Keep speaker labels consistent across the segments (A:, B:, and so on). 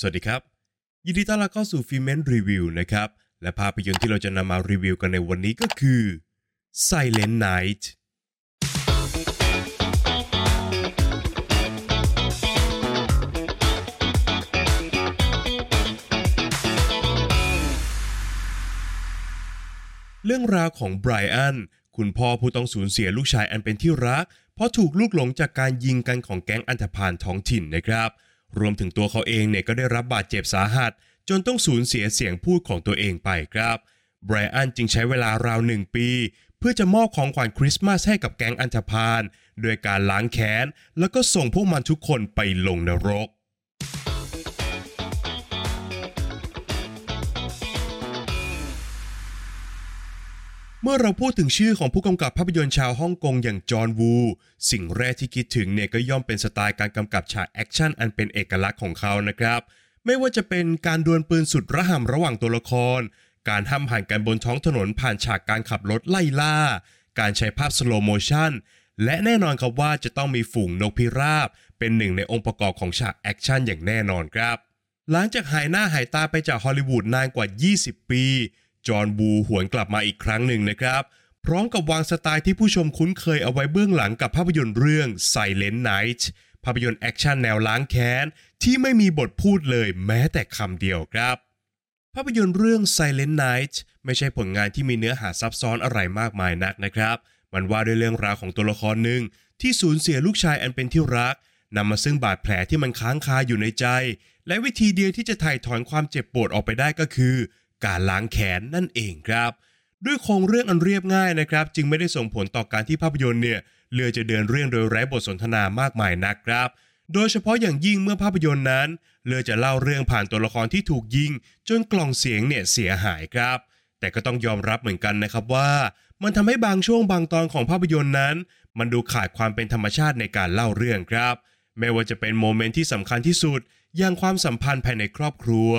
A: สวัสดีครับ ยินดีต้อนรับเข้าสู่ฟิเมนรีวิวนะครับ และภาพยนตร์ที่เราจะนำมารีวิวกันในวันนี้ก็คือ Silent Night เรื่องราวของไบรอัน คุณพ่อผู้ต้องสูญเสียลูกชายอันเป็นที่รัก เพราะถูกลูกหลงจากการยิงกันของแก๊งอันธพาลท้องถิ่นนะครับ รวมถึงตัวเขาเองเนี่ยก็ได้รับบาดเจ็บสาหัส จนต้องสูญเสียเสียงพูดของตัวเองไปครับไบรอันจึงใช้เวลาราวหนึ่งปี เพื่อจะมอบของขวัญคริสต์มาสให้กับแก๊งอันธพาลโดยการล้างแค้น แล้วก็ส่งพวกมันทุกคนไปลงนรก มื่อเราพูดถึงชื่อของผู้กำกับภาพยนตร์ชาวฮ่องกงอย่างจอห์นวู สิ่งแรกที่คิดถึงเนี่ยก็ย่อมเป็นสไตล์การกำกับฉากแอคชั่นอันเป็นเอกลักษณ์ของเขานะครับ ไม่ว่าจะเป็นการดวลปืนสุดระห่ำระหว่างตัวละคร การห้ำหันกันบนท้องถนนผ่านฉากการขับรถไล่ล่า การใช้ภาพ slow motion และแน่นอนครับว่าจะต้องมีฝูงนกพิราบ เป็นหนึ่งในองค์ประกอบของฉากแอคชั่นอย่างแน่นอนครับ หลังจากหายหน้าหายตาไปจากฮอลลีวูดนานกว่า 20 ปี จอห์นวูหวนกลับมาอีกครั้งหนึ่งนะครับ พร้อมกับวางสไตล์ที่ผู้ชมคุ้นเคยเอาไว้เบื้องหลังกับภาพยนตร์เรื่อง Silent Night ภาพยนตร์แอคชั่นแนวล้างแค้น ที่ไม่มีบทพูดเลยแม้แต่คำเดียวครับ ภาพยนตร์เรื่อง Silent Night ไม่ใช่ผลงานที่มีเนื้อหาซับซ้อนอะไรมากมายนักนะครับ มันว่าด้วยเรื่องราวของตัวละครหนึ่งที่สูญเสียลูกชายอันเป็นที่รักนำมาซึ่งบาดแผลที่มันค้างคาอยู่ในใจ และวิธีเดียวที่จะถ่ายถอนความเจ็บปวดออกไปได้ก็คือ การล้างแขนนั่นเองครับ ด้วยโครงเรื่องอันเรียบง่ายนะครับ จึงไม่ได้ส่งผลต่อการที่ภาพยนตร์เนี่ยเลือจะเดินเรื่องโดยไร้บทสนทนามากมายนักครับโดยเฉพาะอย่างยิ่งเมื่อภาพยนตร์นั้น เลือจะเล่าเรื่องผ่านตัวละครที่ถูกยิง จนกล่องเสียงเนี่ยเสียหายครับ แต่ก็ต้องยอมรับเหมือนกันนะครับว่า มันทำให้บางช่วงบางตอนของภาพยนตร์นั้น มันดูขาดความเป็นธรรมชาติในการเล่าเรื่องครับ ไม่ว่าจะเป็นโมเมนต์ที่สำคัญที่สุด อย่างความสัมพันธ์ภายในครอบครัว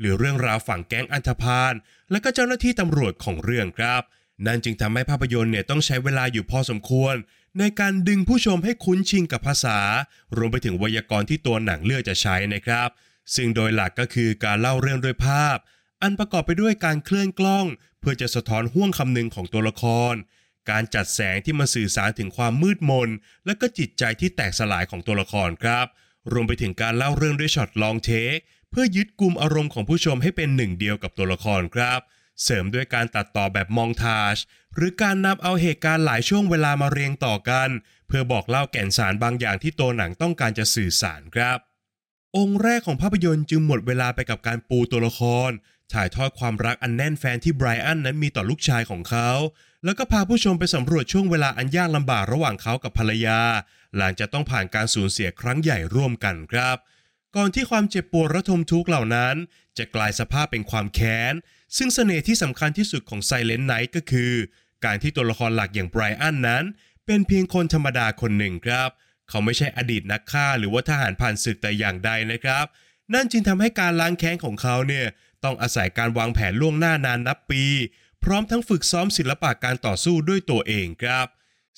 A: หรือเรื่องราวฝั่งแก๊งอันธพาลและก็เจ้าหน้าที่ตำรวจของเรื่องครับ นั่นจึงทำให้ภาพยนตร์เนี่ยต้องใช้เวลาอยู่พอสมควร ในการดึงผู้ชมให้คุ้นชินกับภาษา รวมไปถึงไวยากรณ์ที่ตัวหนังเลือกจะใช้นะครับ ซึ่งโดยหลักก็คือการเล่าเรื่องด้วยภาพ อันประกอบไปด้วยการเคลื่อนกล้อง เพื่อจะสะท้อนห่วงคำนึงของตัวละคร การจัดแสงที่มาสื่อสารถึงความมืดมน และก็จิตใจที่แตกสลายของตัวละครครับรวมไปถึงการเล่าเรื่องด้วยช็อตลองเทค เพื่อยึดกลุ่มอารมณ์ของผู้ชมให้เป็นหนึ่งเดียวกับตัวละครครับ เสริมด้วยการตัดต่อแบบมองทาจหรือการนำเอาเหตุการณ์หลายช่วงเวลามาเรียงต่อกัน เพื่อบอกเล่าแก่นสารบางอย่างที่ตัวหนังต้องการจะสื่อสารครับ องค์แรกของภาพยนตร์จึงหมดเวลาไปกับการปูตัวละคร ถ่ายทอดความรักอันแน่นแฟนที่ไบรอันนั้นมีต่อลูกชายของเขาแล้วก็พาผู้ชมไปสำรวจช่วงเวลาอันยากลำบากระหว่างเขากับภรรยา หลังจากต้องผ่านการสูญเสียครั้งใหญ่ร่วมกันครับ ก่อนที่ความเจ็บปวดระทมทุกข์เหล่านั้น จะกลายสภาพเป็นความแค้น ซึ่งเสน่ห์ที่สำคัญที่สุดของ Silent Night ก็คือ การที่ตัวละครหลักอย่างไบรอันนั้น เป็นเพียงคนธรรมดาคนหนึ่งครับ เขาไม่ใช่อดีตนักฆ่าหรือว่าทหารผ่านศึกแต่อย่างใดนะครับ นั่นจึงทำให้การล้างแค้นของเขาเนี่ยต้องอาศัยการวางแผนล่วงหน้านานนับปี พร้อมทั้งฝึกซ้อมศิลปะการต่อสู้ด้วยตัวเองครับ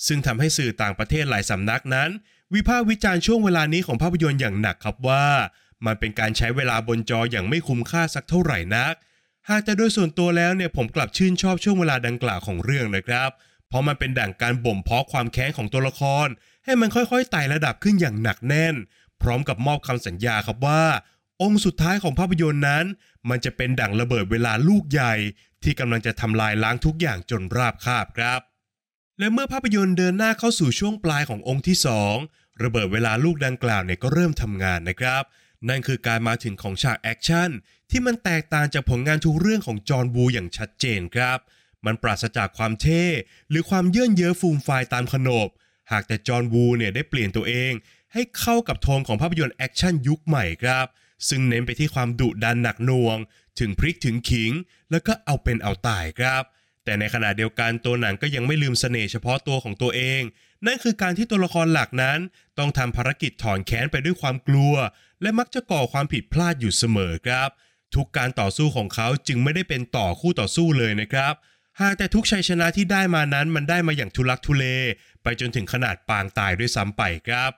A: ซึ่งทำให้สื่อต่างประเทศหลายสำนักนั้น วิพากษ์วิจารณ์ช่วงเวลานี้ของภาพยนตร์อย่างหนักครับว่า มันเป็นการใช้เวลาบนจออย่างไม่คุ้มค่าสักเท่าไหร่นัก หากแต่โดยส่วนตัวแล้วเนี่ยผมกลับชื่นชอบช่วงเวลาดังกล่าวของเรื่องนะครับ เพราะมันเป็นด่างการบ่มเพาะความแค้นของตัวละคร ให้มันค่อยๆไต่ระดับขึ้นอย่างหนักแน่น พร้อมกับมอบคำสัญญาครับว่า องค์สุดท้ายของภาพยนตร์นั้น มันจะเป็นดั่งระเบิดเวลาลูกใหญ่ ที่กำลังจะทำลายล้างทุกอย่างจนราบคาบครับ และเมื่อภาพยนตร์เดินหน้าเข้าสู่ช่วงปลายขององค์ที่ 2 ระเบิดเวลาลูกดังกล่าวเนี่ยก็เริ่มทำงานนะครับ นั่นคือการมาถึงของฉากแอคชั่นที่มันแตกต่างจากผลงานทุกเรื่องของจอห์นวูอย่างชัดเจนครับ มันปราศจากความเท่ หรือความเยื่นเย้อฟูมไฟายตามขนบ หากแต่จอห์นวูเนี่ยได้เปลี่ยนตัวเอง ให้เข้ากับโทนของภาพยนตร์แอคชั่นยุคใหม่ครับ ซึ่งเน้นไปที่ความดุดันหนักหน่วง ถึงพริกถึงขิง แล้วก็เอาเป็นเอาตายครับ แต่ในขณะเดียวกันตัวหนังก็ยังไม่ลืมเสน่ห์เฉพาะตัวของตัวเอง นั่นคือการที่ตัวละครหลักนั้น ต้องทำภารกิจถอนแค้นไปด้วยความกลัว และมักจะก่อความผิดพลาดอยู่เสมอครับ ทุกการต่อสู้ของเขาจึงไม่ได้เป็นต่อคู่ต่อสู้เลยนะครับหากแต่ทุกชัยชนะที่ได้มานั้นมันได้มาอย่างทุลักทุเล ไปจนถึงขนาดปางตายด้วยซ้ำไปครับ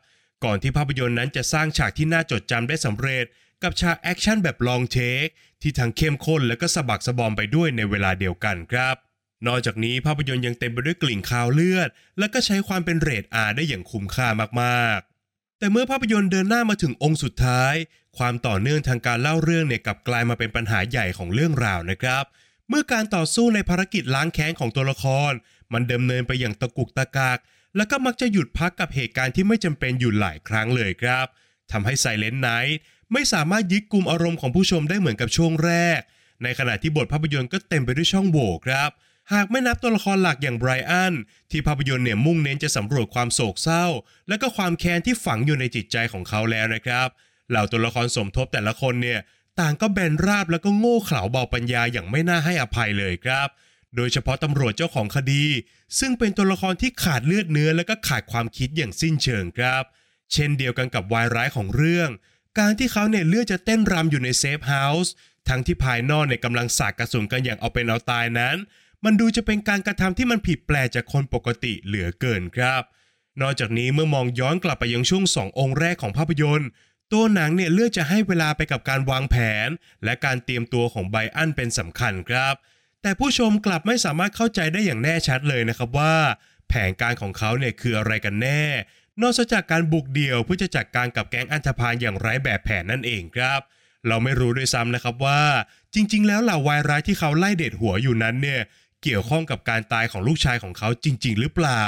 A: ก่อนที่ภาพยนตร์นั้นจะสร้างฉากที่น่าจดจำได้สำเร็จ กับฉากแอคชั่นแบบ long take ที่ทั้งเข้มข้นและก็สะบักสะบอมไปด้วยในเวลาเดียวกันครับ นอกจากนี้ภาพยนตร์ยังเต็มไปด้วยกลิ่นคาวเลือด และก็ใช้ความเป็นเรท R ได้อย่างคุ้มค่ามากๆ แต่เมื่อภาพยนตร์เดินหน้ามาถึงองค์สุดท้าย ความต่อเนื่องทางการเล่าเรื่องเนี่ยกลับกลายมาเป็นปัญหาใหญ่ของเรื่องราวนะครับ เมื่อการต่อสู้ในภารกิจล้างแค้นของตัวละคร มันดำเนินไปอย่างตะกุกตะกาก แล้วก็มักจะหยุดพักกับเหตุการณ์ที่ไม่จำเป็นอยู่หลายครั้งเลยครับทำให้ Silent Night ไม่สามารถยึดกลุ่มอารมณ์ของผู้ชมได้เหมือนกับช่วงแรก ในขณะที่บทภาพยนตร์ก็เต็มไปด้วยช่องโหว่ครับ หากไม่นับตัวละครหลักอย่างไบรอันที่ภาพยนตร์เนี่ยมุ่งเน้นจะสำรวจความโศกเศร้า และก็ความแค้นที่ฝังอยู่ในจิตใจของเขาแล้วนะครับเหล่าตัวละครสมทบแต่ละคนเนี่ยต่างก็แบนราบแล้วก็โง่เขลาเบาปัญญาอย่างไม่น่าให้อภัยเลยครับ โดยเฉพาะตำรวจเจ้าของคดี ซึ่งเป็นตัวละครที่ขาดเลือดเนื้อและก็ขาดความคิดอย่างสิ้นเชิงครับ เช่นเดียวกันกับวายร้ายของเรื่อง การที่เขาเนี่ยเลือกจะเต้นรำอยู่ในเซฟเฮาส์ทั้งที่ภายนอกเนี่ยกำลังสาดกระสุนกันอย่างเอาเป็นเอาตายนั้น มันดูจะเป็นการกระทำที่มันผิดแปลกจากคนปกติเหลือเกินครับ นอกจากนี้เมื่อมองย้อนกลับไปยังช่วงสององค์แรกของภาพยนตร์ ตัวหนังเนี่ยเลือกจะให้เวลาไปกับการวางแผน และการเตรียมตัวของไบอันเป็นสำคัญครับ แต่ผู้ชมกลับไม่สามารถเข้าใจได้อย่างแน่ชัดเลยนะครับว่า แผนการของเขาเนี่ยคืออะไรกันแน่ นอกจากการบุกเดี่ยวเพื่อจะจัดการกับแก๊งอันธพาลอย่างไร้แบบแผนนั่นเองครับเราไม่รู้ด้วยซ้ำนะครับว่า จริง ๆ แล้วเหล่าวายร้ายที่เขาไล่เด็ดหัวอยู่นั้นเนี่ย เกี่ยวข้องกับการตายของลูกชายของเขาจริง ๆ หรือเปล่า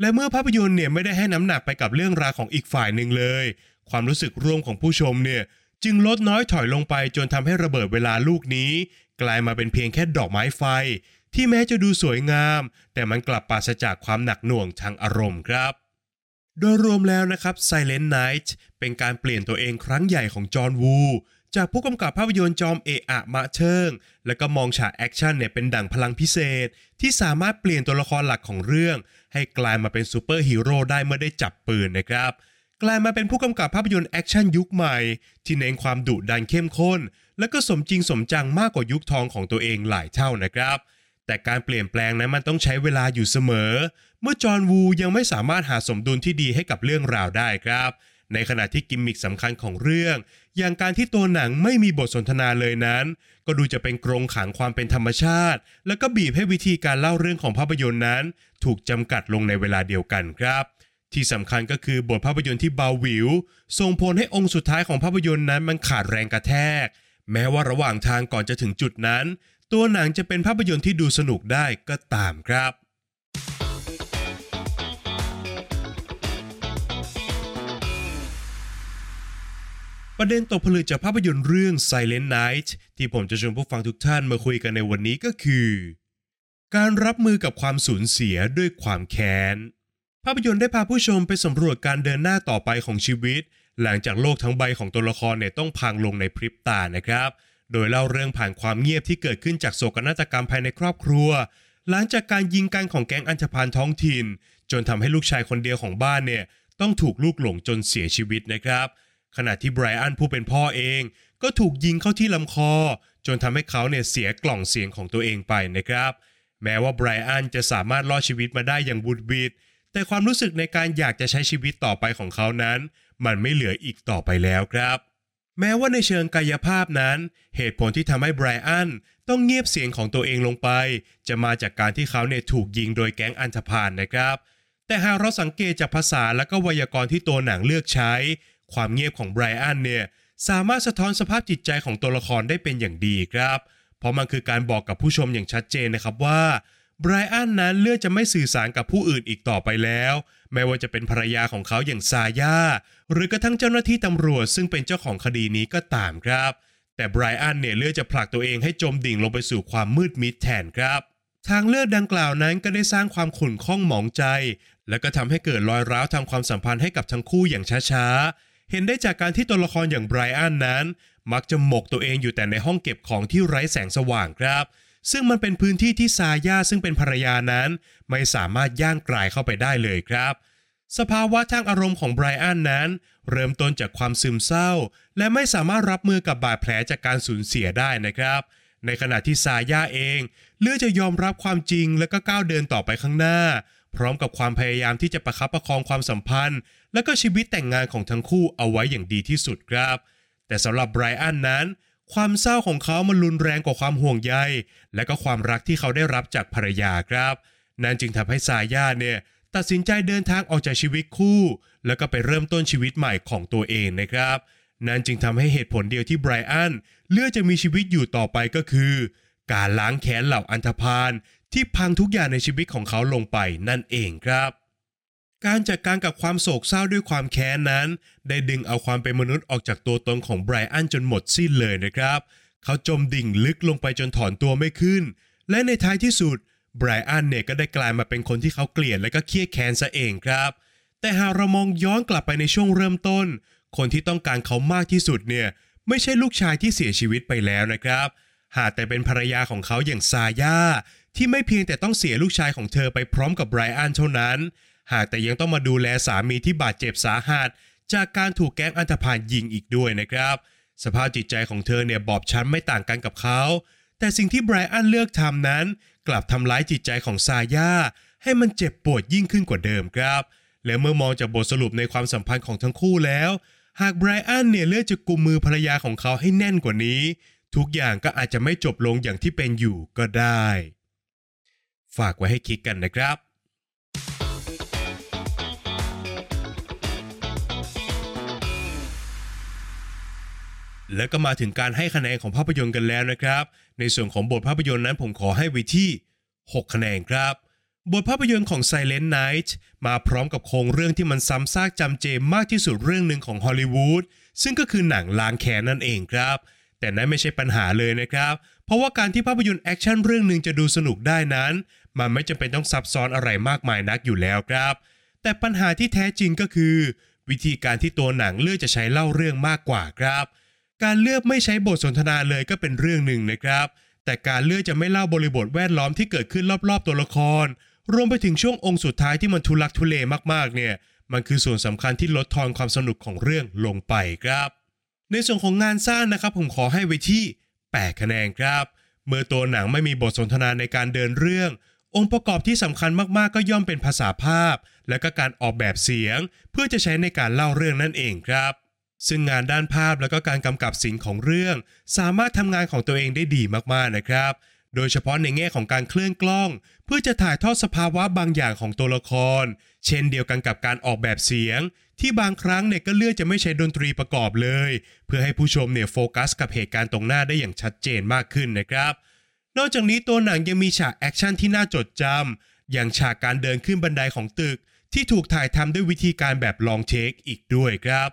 A: และเมื่อภาพยนตร์เนี่ยไม่ได้ให้น้ำหนักไปกับเรื่องราวของอีกฝ่ายหนึ่งเลย ความรู้สึกร่วมของผู้ชมเนี่ยจึงลดน้อยถอยลงไปจนทำให้ระเบิดเวลาลูกนี้ กลายมาเป็นเพียงแค่ดอกไม้ไฟ ที่แม้จะดูสวยงาม แต่มันกลับปราศจากความหนักหน่วงทางอารมณ์ครับโดยรวมแล้วนะครับ Silent Night เป็นการเปลี่ยนตัวเองครั้งใหญ่ของจอห์นวู จากผู้กำกับภาพยนตร์จอมเอะอะมะเทิ่ง แล้วก็มองฉากแอคชั่นเนี่ยเป็นดั่งพลังพิเศษ ที่สามารถเปลี่ยนตัวละครหลักของเรื่อง ให้กลายมาเป็นซูเปอร์ฮีโร่ได้เมื่อได้จับปืนนะครับ กลายมาเป็นผู้กำกับภาพยนตร์แอคชั่นยุคใหม่ ที่เน้นความดุดันเข้มข้น และก็สมจริงสมจังมากกว่ายุคทองของตัวเองหลายเท่านะครับ แต่การเปลี่ยนแปลงนั้นมันต้องใช้เวลาอยู่เสมอ เมื่อจอห์นวูยังไม่สามารถหาสมดุลที่ดีให้กับเรื่องราวได้ครับ ในขณะที่กิมมิคสำคัญของเรื่อง อย่างการที่ตัวหนังไม่มีบทสนทนาเลยนั้น ก็ดูจะเป็นกรงขังความเป็นธรรมชาติ แล้วก็บีบให้วิธีการเล่าเรื่องของภาพยนตร์นั้น ถูกจำกัดลงในเวลาเดียวกันครับที่สำคัญก็คือบทภาพยนตร์ที่เบาหวิว ส่งผลให้องค์สุดท้ายของภาพยนตร์นั้นมันขาดแรงกระแทก แม้ว่าระหว่างทางก่อนจะถึงจุดนั้น ตัวหนังจะเป็นภาพยนตร์ที่ดูสนุกได้ก็ตามครับ ประเด็นตกผลึกจากภาพยนตร์เรื่อง Silent Night ที่ผมจะชวนผู้ฟังทุกท่านมาคุยกันในวันนี้ก็คือ การรับมือกับความสูญเสียด้วยความแค้น ภาพยนตร์ได้พาผู้ชมไปสำรวจการเดินหน้าต่อไปของชีวิต หลังจากโลกทั้งใบของตัวละครเนี่ยต้องพังลงในพริบตานะครับ โดยเล่าเรื่องผ่านความเงียบที่เกิดขึ้นจากโศกนาฏกรรมภายในครอบครัว หลังจากการยิงกันของแก๊งอันธพาลท้องถิ่น จนทำให้ลูกชายคนเดียวของบ้านเนี่ยต้องถูกลูกหลงจนเสียชีวิตนะครับ ขณะที่ไบรอันผู้เป็นพ่อเอง ก็ถูกยิงเข้าที่ลำคอ จนทำให้เขาเนี่ยเสียกล่องเสียงของตัวเองไปนะครับ แม้ว่าไบรอันจะสามารถรอดชีวิตมาได้อย่างบุดบิดแต่ความรู้สึกในการอยากจะใช้ชีวิตต่อไปของเขานั้น มันไม่เหลืออีกต่อไปแล้วครับ แม้ว่าในเชิงกายภาพนั้น เหตุผลที่ทำให้ไบรอันต้องเงียบเสียงของตัวเองลงไป จะมาจากการที่เขาเนี่ยถูกยิงโดยแก๊งอันธพาลนะครับ แต่หากเราสังเกตจากภาษาและก็ไวยากรณ์ที่ตัวหนังเลือกใช้ ความเงียบของไบรอันเนี่ยสามารถสะท้อนสภาพจิตใจของตัวละครได้เป็นอย่างดีครับ เพราะมันคือการบอกกับผู้ชมอย่างชัดเจนนะครับว่าไบรอันนั้นเลือกจะไม่สื่อสารกับผู้อื่นอีกต่อไปแล้ว ไม่ว่าจะเป็นภรรยาของเขาอย่างซาย่าหรือกระทั่งเจ้าหน้าที่ตำรวจซึ่งเป็นเจ้าของคดีนี้ก็ตามครับ แต่ไบรอันเนี่ยเลือกจะผลักตัวเองให้จมดิ่งลงไปสู่ความมืดมิดแทนครับ ทางเลือกดังกล่าวนั้นก็ได้สร้างความขุ่นข้องหมองใจ และก็ทำให้เกิดรอยร้าวทางความสัมพันธ์ให้กับทั้งคู่อย่างช้าๆ เห็นได้จากการที่ตัวละครอย่างไบรอันนั้น มักจะหมกตัวเองอยู่แต่ในห้องเก็บของที่ไร้แสงสว่างครับ ซึ่งมันเป็นพื้นที่ที่ซาย่าซึ่งเป็นภรรยานั้น ไม่สามารถย่างกลายเข้าไปได้เลยครับ สภาวะทางอารมณ์ของไบรอันนั้น เริ่มต้นจากความซึมเศร้า และไม่สามารถรับมือกับบาดแผลจากการสูญเสียได้นะครับ ในขณะที่ซาย่าเอง เลือกจะยอมรับความจริงและก็ก้าวเดินต่อไปข้างหน้า พร้อมกับความพยายามที่จะประคับประคองความสัมพันธ์ และก็ชีวิตแต่งงานของทั้งคู่เอาไว้อย่างดีที่สุดครับ แต่สำหรับไบรอันนั้น ความเศร้าของเขามันรุนแรงกว่าความห่วงใย และก็ความรักที่เขาได้รับจากภรรยาครับนั่นจึงทำให้ซาย่าเนี่ยตัดสินใจเดินทางออกจากชีวิตคู่ แล้วก็ไปเริ่มต้นชีวิตใหม่ของตัวเองนะครับ นั่นจึงทำให้เหตุผลเดียวที่ไบรอันเลือกจะมีชีวิตอยู่ต่อไปก็คือ การล้างแค้นเหล่าอันธพาล ที่พังทุกอย่างในชีวิตของเขาลงไปนั่นเองครับ การจัดการกับความโศกเศร้าด้วยความแค้นนั้น ได้ดึงเอาความเป็นมนุษย์ออกจากตัวตนของไบรอันจนหมดสิ้นเลยนะครับ เขาจมดิ่งลึกลงไปจนถอนตัวไม่ขึ้น และในท้ายที่สุดไบรอันเนี่ยก็ได้กลายมาเป็นคนที่เขาเกลียดและก็เครียดแค้นซะเองครับ แต่หากเรามองย้อนกลับไปในช่วงเริ่มต้น คนที่ต้องการเขามากที่สุดเนี่ยไม่ใช่ลูกชายที่เสียชีวิตไปแล้วนะครับ หากแต่เป็นภรรยาของเขาอย่างซาย่า ที่ไม่เพียงแต่ต้องเสียลูกชายของเธอไปพร้อมกับไบรอันเท่านั้น หากแต่ยังต้องมาดูแลสามีที่บาดเจ็บสาหัส จากการถูกแก๊งอันธพาลยิงอีกด้วยนะครับ สภาพจิตใจของเธอเนี่ยบอบช้ำไม่ต่างกันกับเขา แต่สิ่งที่ไบรอันเลือกทำนั้น กลับทำร้ายจิตใจของซาย่าให้มันเจ็บปวดยิ่งขึ้นกว่าเดิมครับ และเมื่อมองจากบทสรุปในความสัมพันธ์ของทั้งคู่แล้ว หากไบรอันเนี่ยเลือกจะกุมมือภรรยาของเขาให้แน่นกว่านี้ ทุกอย่างก็อาจจะไม่จบลงอย่างที่เป็นอยู่ก็ได้ ฝากไว้ให้คิดกันนะครับแล้วก็มาถึงการให้คะแนนของภาพยนตร์กันแล้วนะครับ ในส่วนของบทภาพยนตร์นั้นผมขอให้ไว้ที่ 6 คะแนนครับ บทภาพยนตร์ของ Silent Night มาพร้อมกับโครงเรื่องที่มันซ้ำซากจำเจมากที่สุดเรื่องหนึ่งของฮอลลีวูดซึ่งก็คือหนังล้างแค้นนั่นเองครับ แต่นั้นไม่ใช่ปัญหาเลยนะครับ เพราะว่าการที่ภาพยนตร์แอคชั่นเรื่องหนึ่งจะดูสนุกได้นั้น มันไม่จำเป็นต้องซับซ้อนอะไรมากมายนักอยู่แล้วครับ แต่ปัญหาที่แท้จริงก็คือ วิธีการที่ตัวหนังเลือกจะใช้เล่าเรื่องมากกว่าครับ การเลือกไม่ใช้บทสนทนาเลยก็เป็นเรื่องหนึ่งนะครับ แต่การเลือกจะไม่เล่าบริบทแวดล้อมที่เกิดขึ้นรอบๆตัวละคร รวมไปถึงช่วงองค์สุดท้ายที่มันทุลักทุเลมากๆเนี่ย มันคือส่วนสำคัญที่ลดทอนความสนุกของเรื่องลงไปครับ ในส่วนของงานสร้างนะครับผมขอให้ไว้ที่ 8 คะแนนครับ เมื่อตัวหนังไม่มีบทสนทนาในการเดินเรื่อง องค์ประกอบที่สำคัญมากๆ ก็ย่อมเป็นภาษาภาพ และก็การออกแบบเสียง เพื่อจะใช้ในการเล่าเรื่องนั่นเองครับ ซึ่งงานด้านภาพและก็การกำกับเสียงของเรื่อง สามารถทำงานของตัวเองได้ดีมากๆนะครับ โดยเฉพาะในแง่ของการเคลื่อนกล้อง เพื่อจะถ่ายทอดสภาวะบางอย่างของตัวละคร เช่นเดียวกันกับการออกแบบเสียง ที่บางครั้งเนี่ยก็เลือกจะไม่ใช้ดนตรีประกอบเลย เพื่อให้ผู้ชมเนี่ยโฟกัสกับเหตุการณ์ตรงหน้าได้อย่างชัดเจนมากขึ้นนะครับ นอกจากนี้ตัวหนังยังมีฉากแอคชั่นที่น่าจดจำอย่างฉากการเดินขึ้นบันไดของตึก ที่ถูกถ่ายทำด้วยวิธีการแบบลองเทคอีกด้วยครับ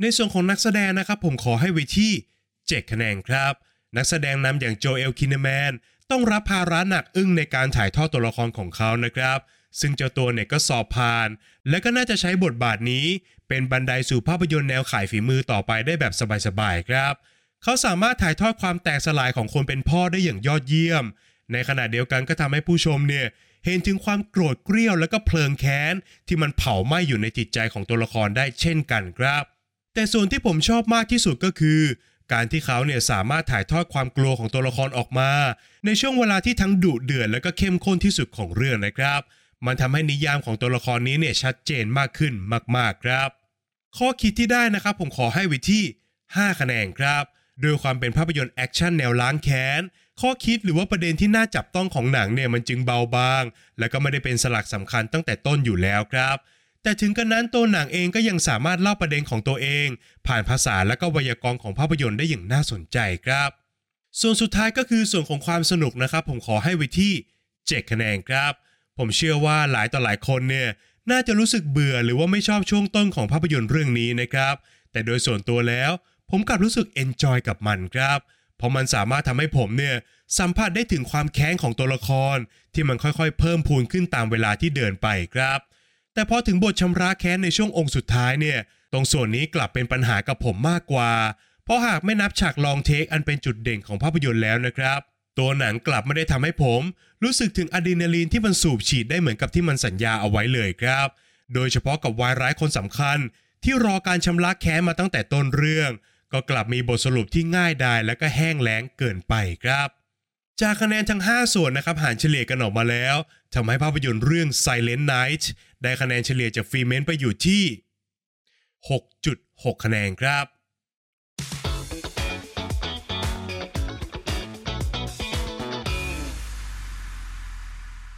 A: ในส่วนของนักแสดงนะครับผมขอให้ไว้ที่7คะแนนครับ นักแสดงนำอย่างโจเอลคินแมนต้องรับภาระหนักอึ้งในการถ่ายทอดตัวละครของเขานะครับ ซึ่งเจ้าตัวเนี่ยก็สอบผ่าน และก็น่าจะใช้บทบาทนี้ เป็นบันไดสู่ภาพยนตร์แนวขายฝีมือต่อไปได้แบบสบายๆครับ เขาสามารถถ่ายทอดความแตกสลายของคนเป็นพ่อได้อย่างยอดเยี่ยม ในขณะเดียวกันก็ทำให้ผู้ชมเนี่ยเห็นถึงความโกรธเกรี้ยวและก็เพลิงแค้น ที่มันเผาไหม้อยู่ในจิตใจของตัวละครได้เช่นกันครับ แต่ส่วนที่ผมชอบมากที่สุดก็คือ การที่เขาเนี่ยสามารถถ่ายทอดความกลัวของตัวละครออกมา ในช่วงเวลาที่ทั้งดุเดือดและก็เข้มข้นที่สุดของเรื่องนะครับ มันทำให้นิยามของตัวละครนี้เนี่ยชัดเจนมากขึ้นมากๆครับ ข้อคิดที่ได้นะครับผมขอให้ไว้ที่ 5 คะแนนครับ โดยความเป็นภาพยนตร์แอคชั่นแนวล้างแค้น ข้อคิดหรือว่าประเด็นที่น่าจับต้องของหนังเนี่ยมันจึงเบาบาง และก็ไม่ได้เป็นสลักสำคัญตั้งแต่ต้นอยู่แล้วครับ แต่ถึงกระนั้นตัวหนังเองก็ยังสามารถเล่าประเด็นของตัวเอง ผ่านภาษาและก็ไวยากรณ์ของภาพยนตร์ได้อย่างน่าสนใจครับ ส่วนสุดท้ายก็คือส่วนของความสนุกนะครับ ผมขอให้ไว้ที่7คะแนนครับ ผมเชื่อว่าหลายต่อหลายคนเนี่ยน่าจะรู้สึกเบื่อหรือว่าไม่ชอบช่วงต้นของภาพยนตร์เรื่องนี้นะครับ แต่โดยส่วนตัวแล้ว ผมกลับรู้สึก enjoy กับมันครับ เพราะมันสามารถทำให้ผมเนี่ยสัมผัสได้ถึงความแค้นของตัวละคร ที่มันค่อยๆ เพิ่มพูนขึ้นตามเวลาที่เดินไปครับ แต่พอถึงบทชำระแค้นในช่วงองค์สุดท้ายเนี่ย ตรงส่วนนี้กลับเป็นปัญหากับผมมากกว่า เพราะหากไม่นับฉาก long take อันเป็นจุดเด่นของภาพยนตร์แล้วนะครับ ตัวหนังกลับไม่ได้ทำให้ผม รู้สึกถึงอะดรีนาลีนที่มันสูบฉีดได้เหมือนกับที่มันสัญญาเอาไว้เลยครับ โดยเฉพาะกับวายร้ายคนสำคัญ ที่รอการชำระแค้นมาตั้งแต่ต้นเรื่อง ก็กลับมีบทสรุปที่ง่ายดายและก็แห้งแล้งเกินไปครับ จากคะแนนทั้ง 5 ส่วนนะครับหารเฉลี่ยกันออกมาแล้วทำให้ภาพยนตร์เรื่อง Silent Night ได้คะแนนเฉลี่ยจากฟรีเมนไปอยู่ที่ 6.6 คะแนนครับ